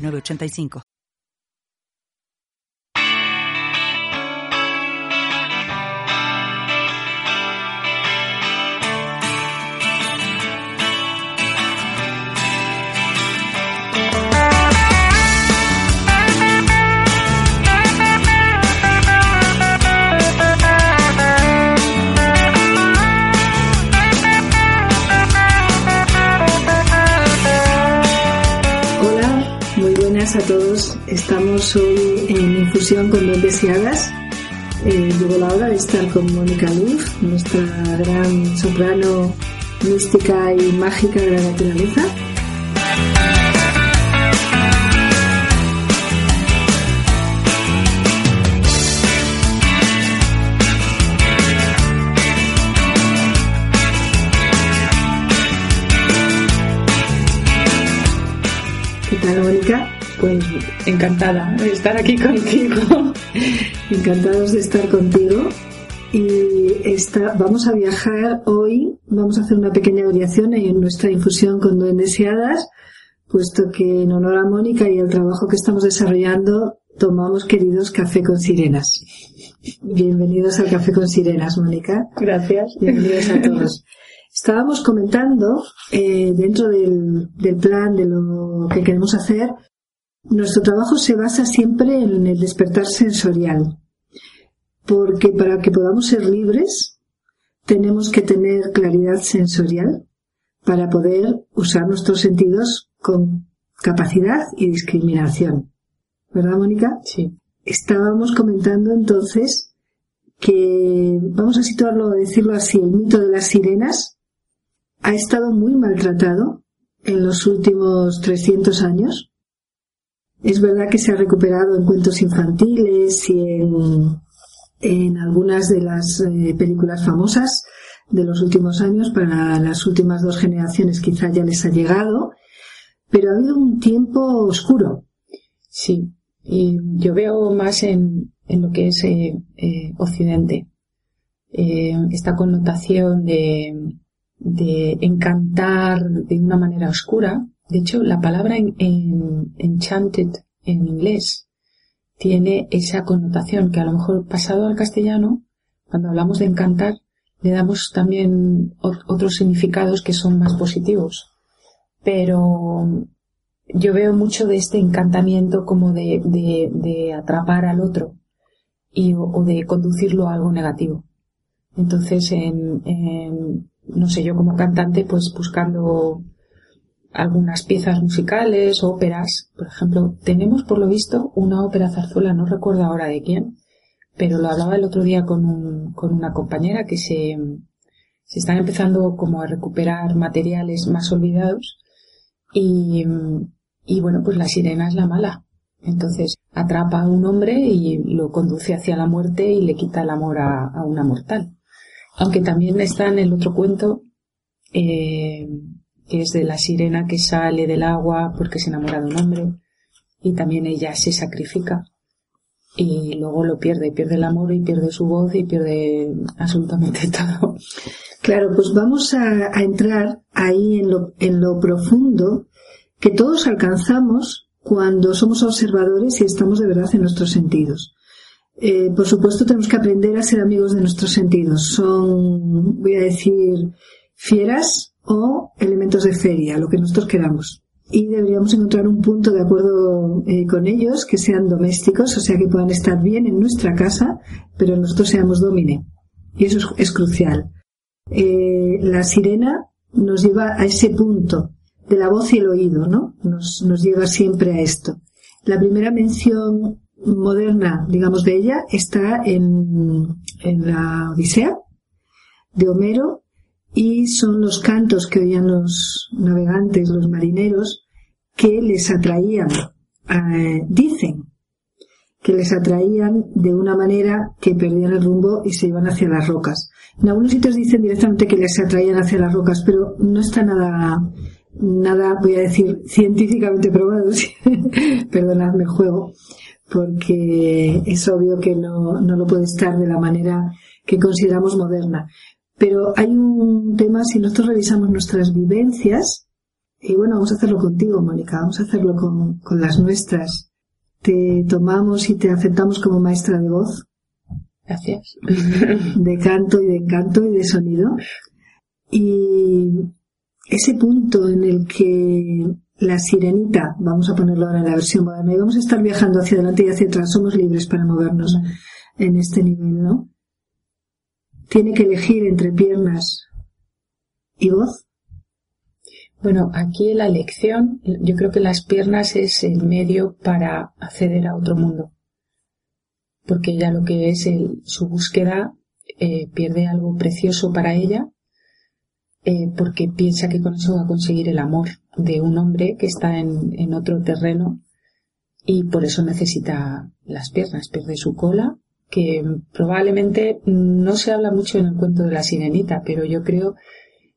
985. A todos. Estamos hoy en infusión con dos deseadas. Eh, la hora de estar con Mónica Luz, nuestra gran soprano mística y mágica de la naturaleza. Pues encantada de estar aquí contigo. Encantados de estar contigo. Y esta, vamos a viajar hoy, vamos a hacer una pequeña variación en nuestra infusión con duendes puesto que en honor a Mónica y el trabajo que estamos desarrollando, tomamos queridos café con sirenas. Bienvenidos al café con sirenas, Mónica. Gracias. Bienvenidos a todos. Estábamos comentando eh, dentro del, del plan de lo que queremos hacer nuestro trabajo se basa siempre en el despertar sensorial, porque para que podamos ser libres tenemos que tener claridad sensorial para poder usar nuestros sentidos con capacidad y discriminación. ¿Verdad, Mónica? Sí. Estábamos comentando entonces que, vamos a situarlo, a decirlo así, el mito de las sirenas ha estado muy maltratado en los últimos 300 años es verdad que se ha recuperado en cuentos infantiles y en, algunas de las eh, películas famosas de los últimos años. Para las últimas dos generaciones quizá ya les ha llegado, pero ha habido un tiempo oscuro. Sí, y yo veo más en, lo que es eh, eh, Occidente. esta connotación de encantar de una manera oscura, de hecho, la palabra en, enchanted en inglés tiene esa connotación que a lo mejor pasado al castellano, cuando hablamos de encantar, le damos también otros significados que son más positivos. Pero yo veo mucho de este encantamiento como de, atrapar al otro y, o, de conducirlo a algo negativo. Entonces, en, no sé, yo como cantante, pues buscando algunas piezas musicales, óperas. Por ejemplo, tenemos por lo visto una ópera zarzuela, no recuerdo ahora de quién, pero lo hablaba el otro día con, un, con una compañera que se, se están empezando como a recuperar materiales más olvidados y, y bueno, pues la sirena es la mala. Entonces atrapa a un hombre y lo conduce hacia la muerte y le quita el amor a, a una mortal. Aunque también está en el otro cuento eh, que es de la sirena que sale del agua porque se enamora de un hombre y también ella se sacrifica y luego lo pierde, pierde el amor y pierde su voz y pierde absolutamente todo. Claro, pues vamos a, entrar ahí en lo, en lo profundo que todos alcanzamos cuando somos observadores y estamos de verdad en nuestros sentidos. Eh, por supuesto, tenemos que aprender a ser amigos de nuestros sentidos. Son, voy a decir, fieras o elementos de feria, lo que nosotros queramos. Y deberíamos encontrar un punto de acuerdo eh, con ellos que sean domésticos, o sea, que puedan estar bien en nuestra casa, pero nosotros seamos domine. Y eso es, crucial. Eh, la sirena nos lleva a ese punto de la voz y el oído, ¿no? Nos, nos lleva siempre a esto. La primera mención moderna, digamos, de ella está en, en la Odisea de Homero y son los cantos que oían los navegantes, los marineros, que les atraían eh, dicen que les atraían de una manera que perdían el rumbo y se iban hacia las rocas. En algunos sitios dicen directamente que les atraían hacia las rocas, pero no está nada, nada, voy a decir, científicamente probado. Perdonadme juego, porque es obvio que no, no lo puede estar de la manera que consideramos moderna. Pero hay un tema, si nosotros revisamos nuestras vivencias, y bueno, vamos a hacerlo contigo, Mónica, vamos a hacerlo con, con las nuestras. Te tomamos y te aceptamos como maestra de voz. Gracias. De canto y de encanto y de sonido. Y ese punto en el que la sirenita, vamos a ponerlo ahora en la versión moderna, y vamos a estar viajando hacia adelante y hacia atrás, somos libres para movernos en este nivel, ¿no? Tiene que elegir entre piernas y voz. Bueno, aquí la elección, yo creo que las piernas es el medio para acceder a otro mundo. Porque ella lo que es su búsqueda eh, pierde algo precioso para ella, eh, porque piensa que con eso va a conseguir el amor de un hombre que está en, en otro terreno y por eso necesita las piernas, pierde su cola, que probablemente no se habla mucho en el cuento de la sirenita, pero yo creo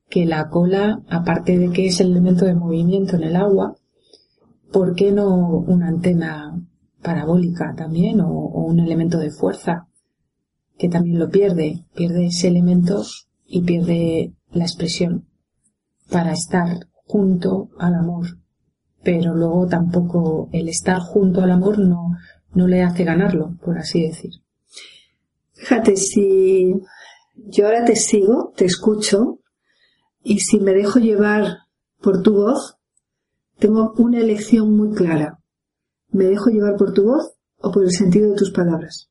que la cola, aparte de que es el elemento de movimiento en el agua, ¿por qué no una antena parabólica también o, un elemento de fuerza que también lo pierde? Pierde ese elemento y pierde la expresión para estar junto al amor. Pero luego tampoco el estar junto al amor no, no le hace ganarlo, por así decir. Fíjate, si yo ahora te sigo, te escucho, y si me dejo llevar por tu voz, tengo una elección muy clara. ¿Me dejo llevar por tu voz o por el sentido de tus palabras?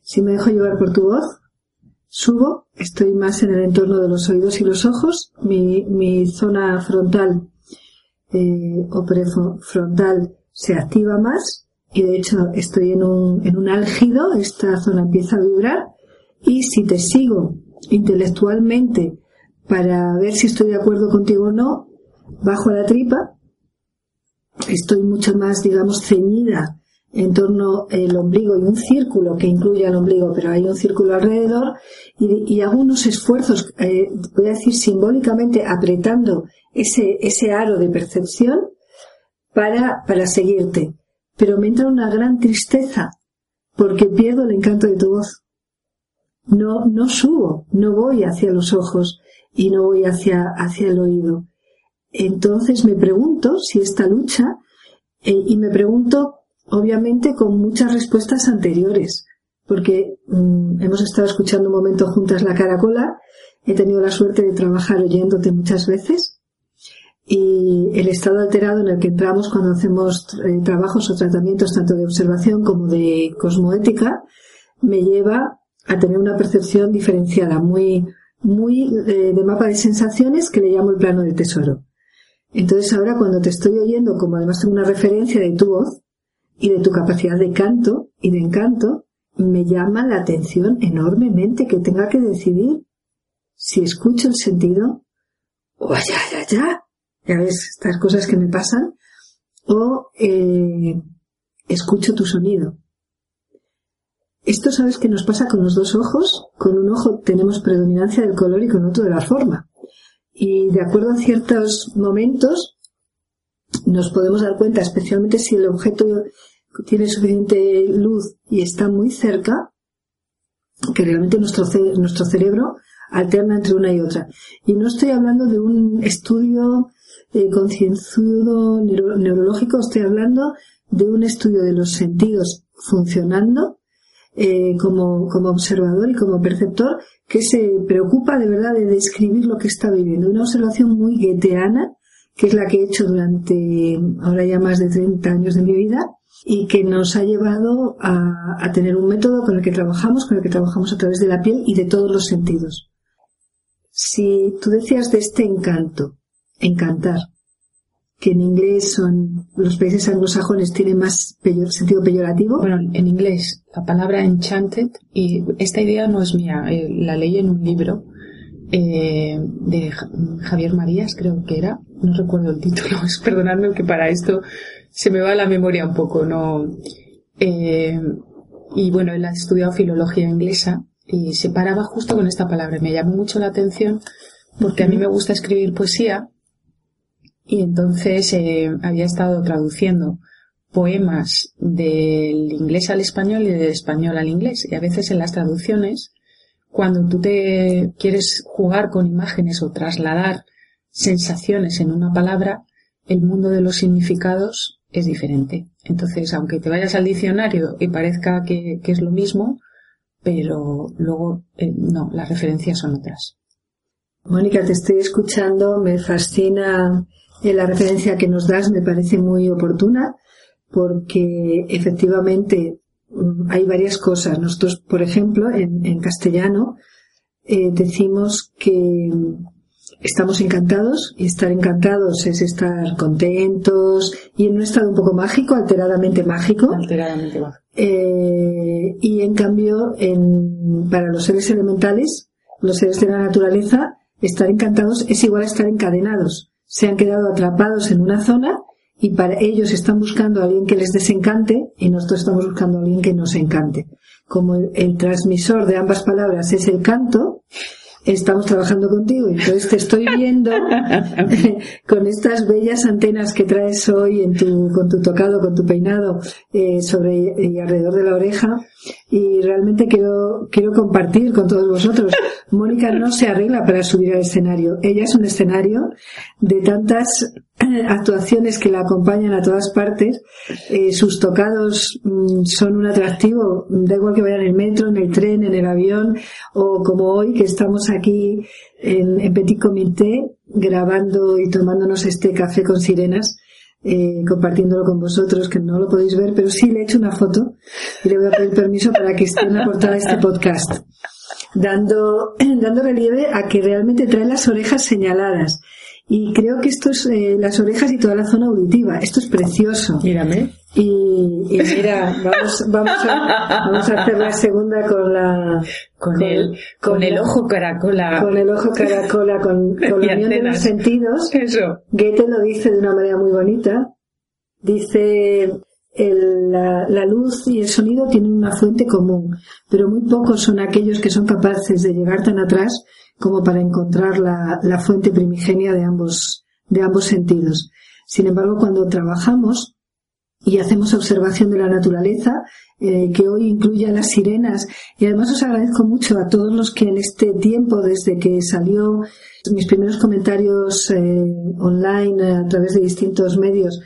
Si me dejo llevar por tu voz, subo, estoy más en el entorno de los oídos y los ojos, mi, zona frontal eh, o prefrontal se activa más y de hecho estoy en un, en un álgido, esta zona empieza a vibrar y si te sigo intelectualmente para ver si estoy de acuerdo contigo o no, bajo la tripa, estoy mucho más, digamos, ceñida en torno al ombligo y un círculo que incluye al ombligo, pero hay un círculo alrededor y, hago unos esfuerzos, eh, voy a decir simbólicamente, apretando ese, ese aro de percepción para, para seguirte. Pero me entra una gran tristeza porque pierdo el encanto de tu voz. No, no subo, no voy hacia los ojos, y no voy hacia, hacia el oído. Entonces me pregunto si esta lucha, eh, y me pregunto obviamente con muchas respuestas anteriores, porque mm, hemos estado escuchando un momento juntas la caracola, he tenido la suerte de trabajar oyéndote muchas veces, y el estado alterado en el que entramos cuando hacemos eh, trabajos o tratamientos tanto de observación como de cosmoética me lleva a tener una percepción diferenciada, muy, muy eh, de mapa de sensaciones que le llamo el plano del tesoro. Entonces ahora cuando te estoy oyendo, como además tengo una referencia de tu voz y de tu capacidad de canto y de encanto, me llama la atención enormemente que tenga que decidir si escucho el sentido o ya, ya, ya, ya ves estas cosas que me pasan, o eh, escucho tu sonido. Esto sabes que nos pasa con los dos ojos. Con un ojo tenemos predominancia del color y con otro de la forma. Y de acuerdo a ciertos momentos nos podemos dar cuenta, especialmente si el objeto tiene suficiente luz y está muy cerca, que realmente nuestro, nuestro cerebro alterna entre una y otra. Y no estoy hablando de un estudio eh, concienzudo neurológico, estoy hablando de un estudio de los sentidos funcionando eh, como, como observador y como perceptor que se preocupa de verdad de describir lo que está viviendo. Una observación muy gueteana, que es la que he hecho durante ahora ya más de 30 años de mi vida y que nos ha llevado a, a tener un método con el que trabajamos, con el que trabajamos a través de la piel y de todos los sentidos. Si tú decías de este encanto, encantar, que en inglés son los países anglosajones tiene más sentido peyorativo. Bueno, en inglés la palabra enchanted y esta idea no es mía, eh, la leí en un libro eh, de Javier Marías, creo que era, no recuerdo el título, perdonadme que para esto se me va la memoria un poco, no. Eh, y bueno, él ha estudiado filología inglesa y se paraba justo con esta palabra. Me llamó mucho la atención porque a mí me gusta escribir poesía y entonces eh, había estado traduciendo poemas del inglés al español y del español al inglés. Y a veces en las traducciones, cuando tú te quieres jugar con imágenes o trasladar sensaciones en una palabra, el mundo de los significados es diferente. Entonces, aunque te vayas al diccionario y parezca que, es lo mismo, pero luego eh, no, las referencias son otras. Mónica, te estoy escuchando, me fascina eh, la referencia que nos das, me parece muy oportuna, porque efectivamente mm, hay varias cosas. Nosotros, por ejemplo, en, castellano eh, decimos que estamos encantados y estar encantados es estar contentos y en un estado un poco mágico, alteradamente mágico. Alteradamente mágico. Eh, y en cambio, en, para los seres elementales, los seres de la naturaleza, estar encantados es igual a estar encadenados. Se han quedado atrapados en una zona y para ellos están buscando a alguien que les desencante y nosotros estamos buscando a alguien que nos encante. Como el transmisor de ambas palabras es el canto, estamos trabajando contigo. Entonces te estoy viendo con estas bellas antenas que traes hoy en tu, con tu tocado, con tu peinado eh, sobre y alrededor de la oreja. Y realmente quiero, quiero compartir con todos vosotros. Mónica no se arregla para subir al escenario. Ella es un escenario de tantas actuaciones que la acompañan a todas partes. Eh, sus tocados mm, son un atractivo, da igual que vaya en el metro, en el tren, en el avión o como hoy que estamos aquí en, Petit Comité grabando y tomándonos este café con sirenas. Eh, compartiéndolo con vosotros, que no lo podéis ver, pero sí le he hecho una foto y le voy a pedir permiso para que esté en la portada de este podcast, dando, dando relieve a que realmente trae las orejas señaladas y creo que esto es eh, las orejas y toda la zona auditiva. Esto es precioso. Mírame. Y, mira, vamos, vamos, a, vamos a hacer la segunda con la... Con, el, con, el ojo caracola. Con el ojo caracola, con, con la unión de los sentidos. Eso. Goethe lo dice de una manera muy bonita. Dice, el, la, la, luz y el sonido tienen una fuente común, pero muy pocos son aquellos que son capaces de llegar tan atrás como para encontrar la, la fuente primigenia de ambos, de ambos sentidos. Sin embargo, cuando trabajamos y hacemos observación de la naturaleza, eh, que hoy incluye a las sirenas, y además os agradezco mucho a todos los que en este tiempo, desde que salió mis primeros comentarios eh, online a través de distintos medios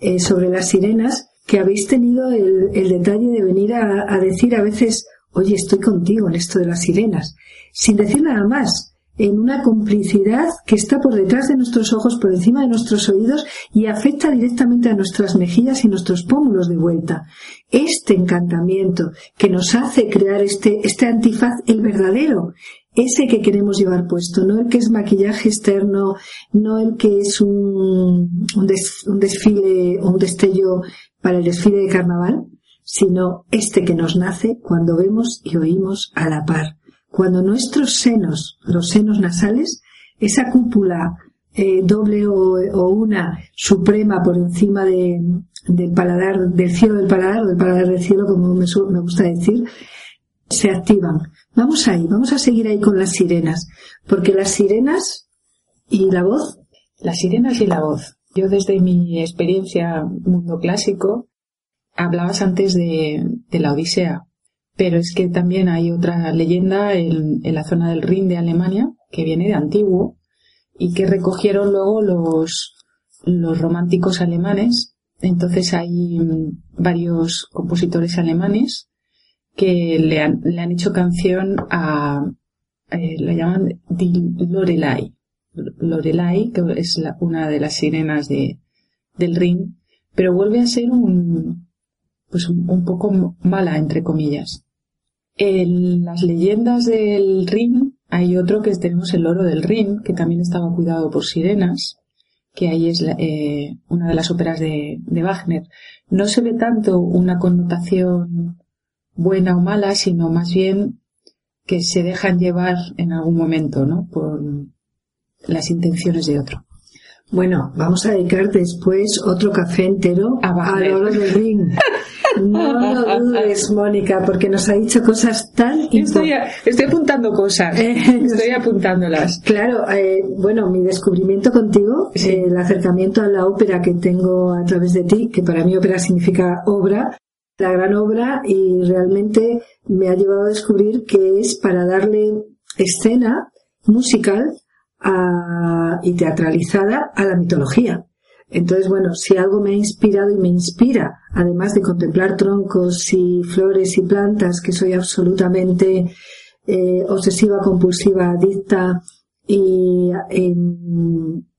eh, sobre las sirenas, que habéis tenido el, detalle de venir a decir a veces, oye, estoy contigo en esto de las sirenas sin decir nada más, en una complicidad que está por detrás de nuestros ojos, por encima de nuestros oídos y afecta directamente a nuestras mejillas y nuestros pómulos de vuelta. Este encantamiento que nos hace crear este, este antifaz, el verdadero, ese que queremos llevar puesto, no el que es maquillaje externo, no el que es un, un desfile o un destello para el desfile de carnaval, sino este que nos nace cuando vemos y oímos a la par cuando nuestros senos, los senos nasales, esa cúpula eh, doble o, una suprema por encima de, del paladar, del cielo del paladar, del paladar del cielo, como me, me gusta decir, se activan. Vamos ahí, vamos a seguir ahí con las sirenas, porque las sirenas y la voz. Las sirenas y la voz. Yo desde mi experiencia mundo clásico, hablabas antes de, de la Odisea. Pero es que también hay otra leyenda en, la zona del Rin de Alemania, que viene de antiguo, y que recogieron luego los, los románticos alemanes. Entonces hay mm, varios compositores alemanes que le han, le han hecho canción a, eh, la llaman Lorelai. Lorelai, que es una de las sirenas de, del Rin, pero vuelve a ser un, pues un, poco mala, entre comillas. En las leyendas del Rin hay otro que tenemos el oro del Rin, que también estaba cuidado por sirenas, que ahí es eh, una de las óperas de, de, Wagner. No se ve tanto una connotación buena o mala, sino más bien que se dejan llevar en algún momento, ¿no? Por las intenciones de otro. Bueno, vamos a dedicar después otro café entero a, oro del ring. No lo dudes, Mónica, porque nos ha dicho cosas tan estoy, estoy apuntando cosas, eh, estoy apuntándolas. Claro, eh, bueno, mi descubrimiento contigo, eh, el acercamiento a la ópera que tengo a través de ti, que para mí ópera significa obra, la gran obra, y realmente me ha llevado a descubrir que es para darle escena musical y teatralizada a la mitología. Entonces, bueno, si algo me ha inspirado y me inspira, además de contemplar troncos y flores y plantas, que soy absolutamente eh, obsesiva, compulsiva, adicta y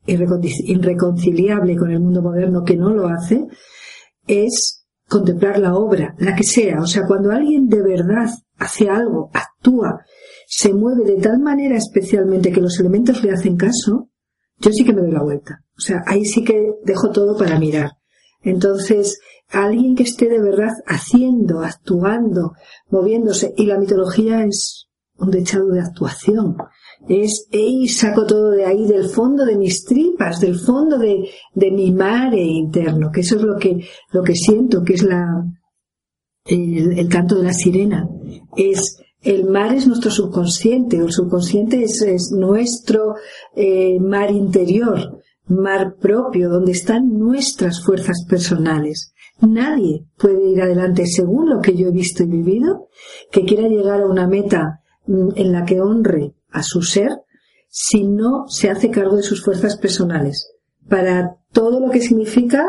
irreconciliable con el mundo moderno que no lo hace, es contemplar la obra, la que sea. O sea, cuando alguien de verdad hace algo, actúa, se mueve de tal manera especialmente que los elementos le hacen caso, yo sí que me doy la vuelta. O sea, ahí sí que dejo todo para mirar. Entonces, alguien que esté de verdad haciendo, actuando, moviéndose, y la mitología es un dechado de actuación. Es, y saco todo de ahí, del fondo de mis tripas, del fondo de, de mi mare interno, que eso es lo que, lo que siento, que es la, el canto de la sirena. Es el mar es nuestro subconsciente, o el subconsciente es, nuestro eh, mar interior, mar propio, donde están nuestras fuerzas personales. Nadie puede ir adelante, según lo que yo he visto y vivido, que quiera llegar a una meta mm, en la que honre a su ser, si no se hace cargo de sus fuerzas personales, para todo lo que significa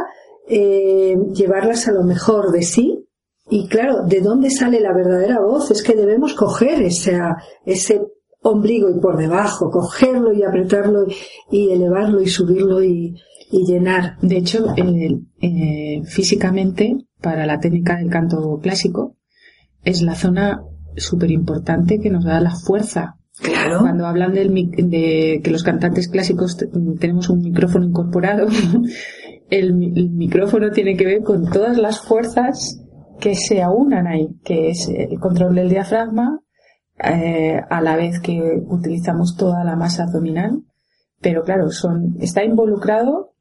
eh, llevarlas a lo mejor de sí y claro, ¿de dónde sale la verdadera voz? Es que debemos coger ese, ese ombligo y por debajo, cogerlo y apretarlo y elevarlo y subirlo y, llenar. De hecho, eh, físicamente, para la técnica del canto clásico, es la zona súper importante que nos da la fuerza. Claro. Cuando hablan del, de que los cantantes clásicos tenemos un micrófono incorporado, el, el micrófono tiene que ver con todas las fuerzas que se aunan ahí, que es el control del diafragma, eh, a la vez que utilizamos toda la masa abdominal, pero claro, son, está involucrado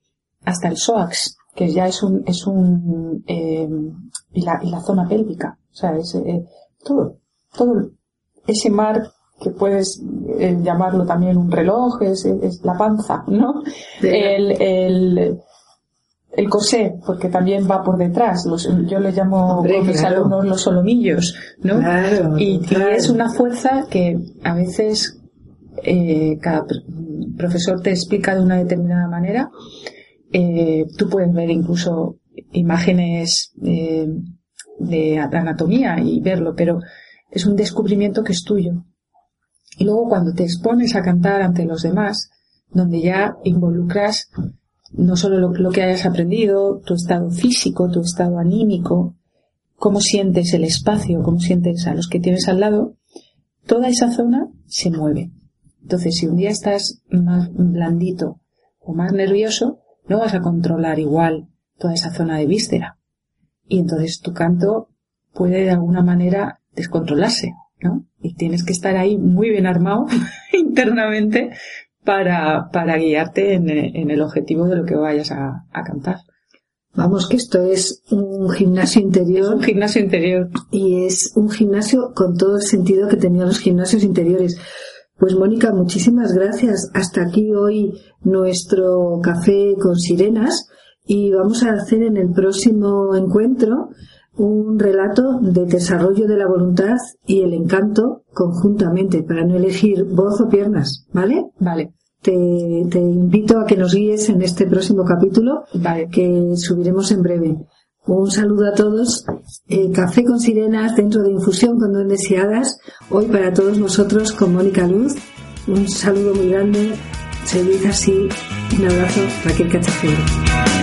hasta el psoas, que ya es un, es un, eh, y, la, y la zona pélvica, o sea, es eh, todo, todo ese mar que puedes llamarlo también un reloj, es, es la panza, ¿no? El, el, el corsé, porque también va por detrás. yo le llamo a mis alumnos los solomillos, ¿no? y, es una fuerza que a veces eh, cada profesor te explica de una determinada manera. Eh, tú puedes ver incluso imágenes eh, de anatomía y verlo, pero es un descubrimiento que es tuyo. Y luego cuando te expones a cantar ante los demás, donde ya involucras no solo lo, que hayas aprendido, tu estado físico, tu estado anímico, cómo sientes el espacio, cómo sientes a los que tienes al lado, toda esa zona se mueve. Entonces, si un día estás más blandito o más nervioso, no vas a controlar igual toda esa zona de víscera. Y entonces tu canto puede de alguna manera descontrolarse, ¿no? Y tienes que estar ahí muy bien armado internamente para, para guiarte en, en, el objetivo de lo que vayas a, a cantar. Vamos, que esto es un gimnasio interior. un gimnasio interior. Y es un gimnasio con todo el sentido que tenían los gimnasios interiores. Pues Mónica, muchísimas gracias. Hasta aquí hoy nuestro café con sirenas y vamos a hacer en el próximo encuentro un relato de desarrollo de la voluntad y el encanto conjuntamente para no elegir voz o piernas, ¿vale? Vale. Te, invito a que nos guíes en este próximo capítulo que subiremos en breve. Un saludo a todos. Eh, café con sirenas dentro de Infusión con Duendes deseadas Hoy para todos nosotros con Mónica Luz. Un saludo muy grande. Seguid así. Un abrazo, Raquel Cachacero.